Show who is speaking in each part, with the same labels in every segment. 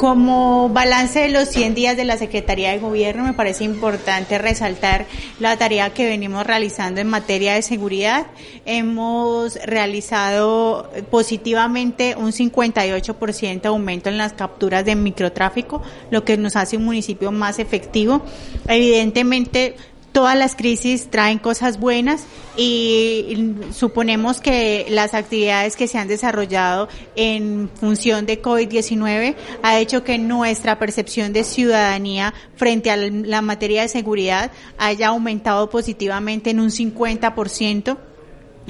Speaker 1: Como balance de los 100 días de la Secretaría de Gobierno, me parece importante resaltar la tarea que venimos realizando en materia de seguridad. Hemos realizado positivamente un 58% aumento en las capturas de microtráfico, lo que nos hace un municipio más efectivo. Evidentemente, todas las crisis traen cosas buenas y suponemos que las actividades que se han desarrollado en función de COVID-19 ha hecho que nuestra percepción de ciudadanía frente a la materia de seguridad haya aumentado positivamente en un 50%.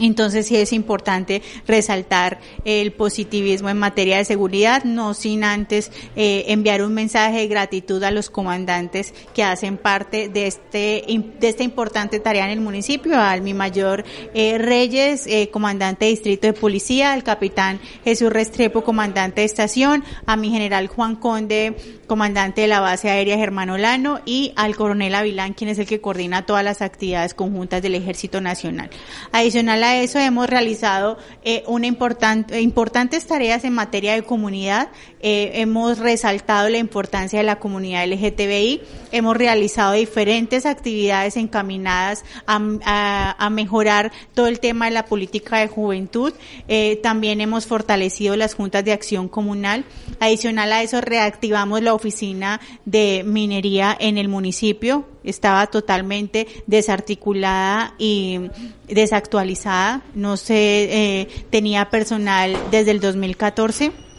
Speaker 1: Entonces sí es importante resaltar el positivismo en materia de seguridad, no sin antes eh, enviar un mensaje de gratitud a los comandantes que hacen parte de este de esta importante tarea en el municipio, al mi mayor eh, Reyes, eh, comandante de distrito de policía, al capitán Jesús Restrepo, comandante de estación, a mi general Juan Conde, comandante de la base aérea Germán Olano y al coronel Avilán, quien es el que coordina todas las actividades conjuntas del Ejército Nacional. Adicional a eso hemos realizado eh, una importante, importantes tareas en materia de comunidad. Eh, hemos resaltado la importancia de la comunidad LGTBI. Hemos realizado diferentes actividades encaminadas a, mejorar todo el tema de la política de juventud. Eh, también hemos fortalecido las juntas de acción comunal. Adicional a eso, reactivamos la oficina de minería en el municipio estaba totalmente desarticulada y desactualizada, no se eh, tenía personal desde el 2014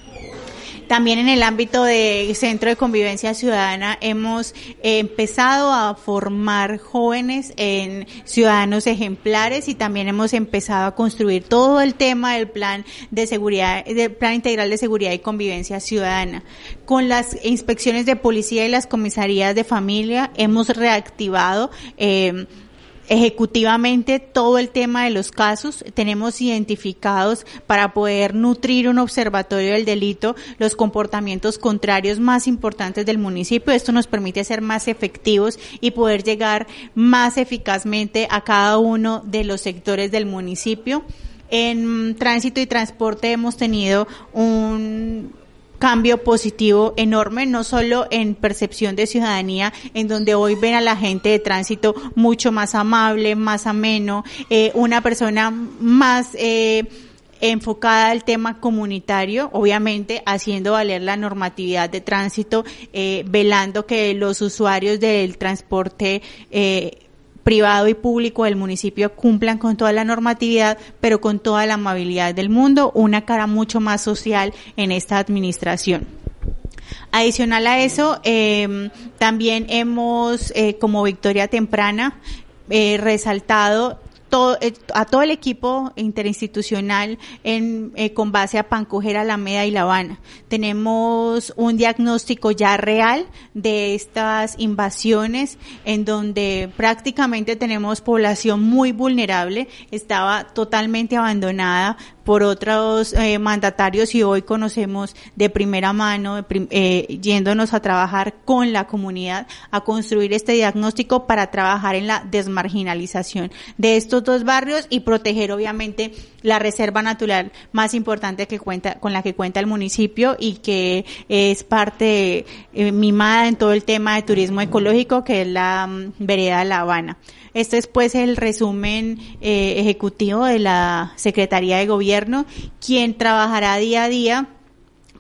Speaker 1: también en el ámbito de Centro de Convivencia Ciudadana hemos empezado a formar jóvenes en ciudadanos ejemplares y también hemos empezado a construir todo el tema del plan de seguridad, del plan integral de seguridad y convivencia ciudadana. Con las inspecciones de policía y las comisarías de familia hemos reactivado eh, ejecutivamente todo el tema de los casos. Tenemos identificados para poder nutrir un observatorio del delito los comportamientos contrarios más importantes del municipio. Esto nos permite ser más efectivos y poder llegar más eficazmente a cada uno de los sectores del municipio. En tránsito y transporte hemos tenido un cambio positivo enorme, no solo en percepción de ciudadanía, en donde hoy ven a la gente de tránsito mucho más amable, más ameno, eh, una persona más eh, enfocada al tema comunitario, obviamente haciendo valer la normatividad de tránsito, eh, velando que los usuarios del transporte eh, privado y público del municipio cumplan con toda la normatividad, pero con toda la amabilidad del mundo, una cara mucho más social en esta administración. Adicional a eso, eh, también hemos, eh, como Victoria Temprana, eh, resaltado eh, a todo el equipo interinstitucional en, eh, con base a Pancoger, Alameda y La Habana. Tenemos un diagnóstico ya real de estas invasiones en donde prácticamente tenemos población muy vulnerable, estaba totalmente abandonada por otros eh, mandatarios y hoy conocemos de primera mano, eh, yéndonos a trabajar con la comunidad, a construir este diagnóstico para trabajar en la desmarginalización de estos dos barrios y proteger obviamente la reserva natural más importante que cuenta, con la que cuenta el municipio y que es parte eh, mimada en todo el tema de turismo ecológico que es la mm, vereda de La Habana. Este es pues el resumen ejecutivo de la Secretaría de Gobierno, quien trabajará día a día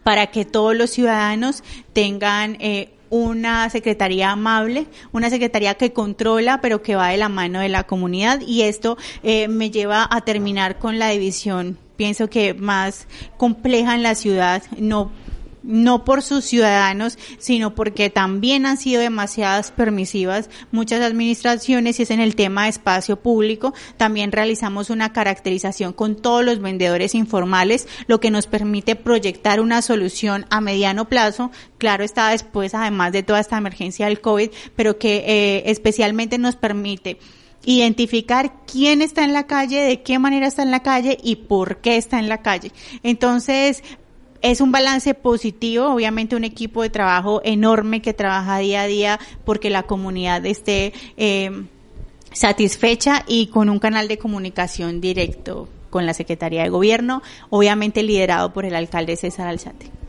Speaker 1: para que todos los ciudadanos tengan eh, una secretaría amable, una secretaría que controla, pero que va de la mano de la comunidad. Y esto eh, me lleva a terminar con la división, pienso que más compleja en la ciudad, no no por sus ciudadanos, sino porque también han sido demasiadas permisivas muchas administraciones y es en el tema de espacio público. También realizamos una caracterización con todos los vendedores informales, lo que nos permite proyectar una solución a mediano plazo. Claro está después, además de toda esta emergencia del COVID, pero que eh, especialmente nos permite identificar quién está en la calle, de qué manera está en la calle y por qué está en la calle. Entonces, es un balance positivo, obviamente un equipo de trabajo enorme que trabaja día a día porque la comunidad esté eh, satisfecha y con un canal de comunicación directo con la Secretaría de Gobierno, obviamente liderado por el alcalde César Alzate.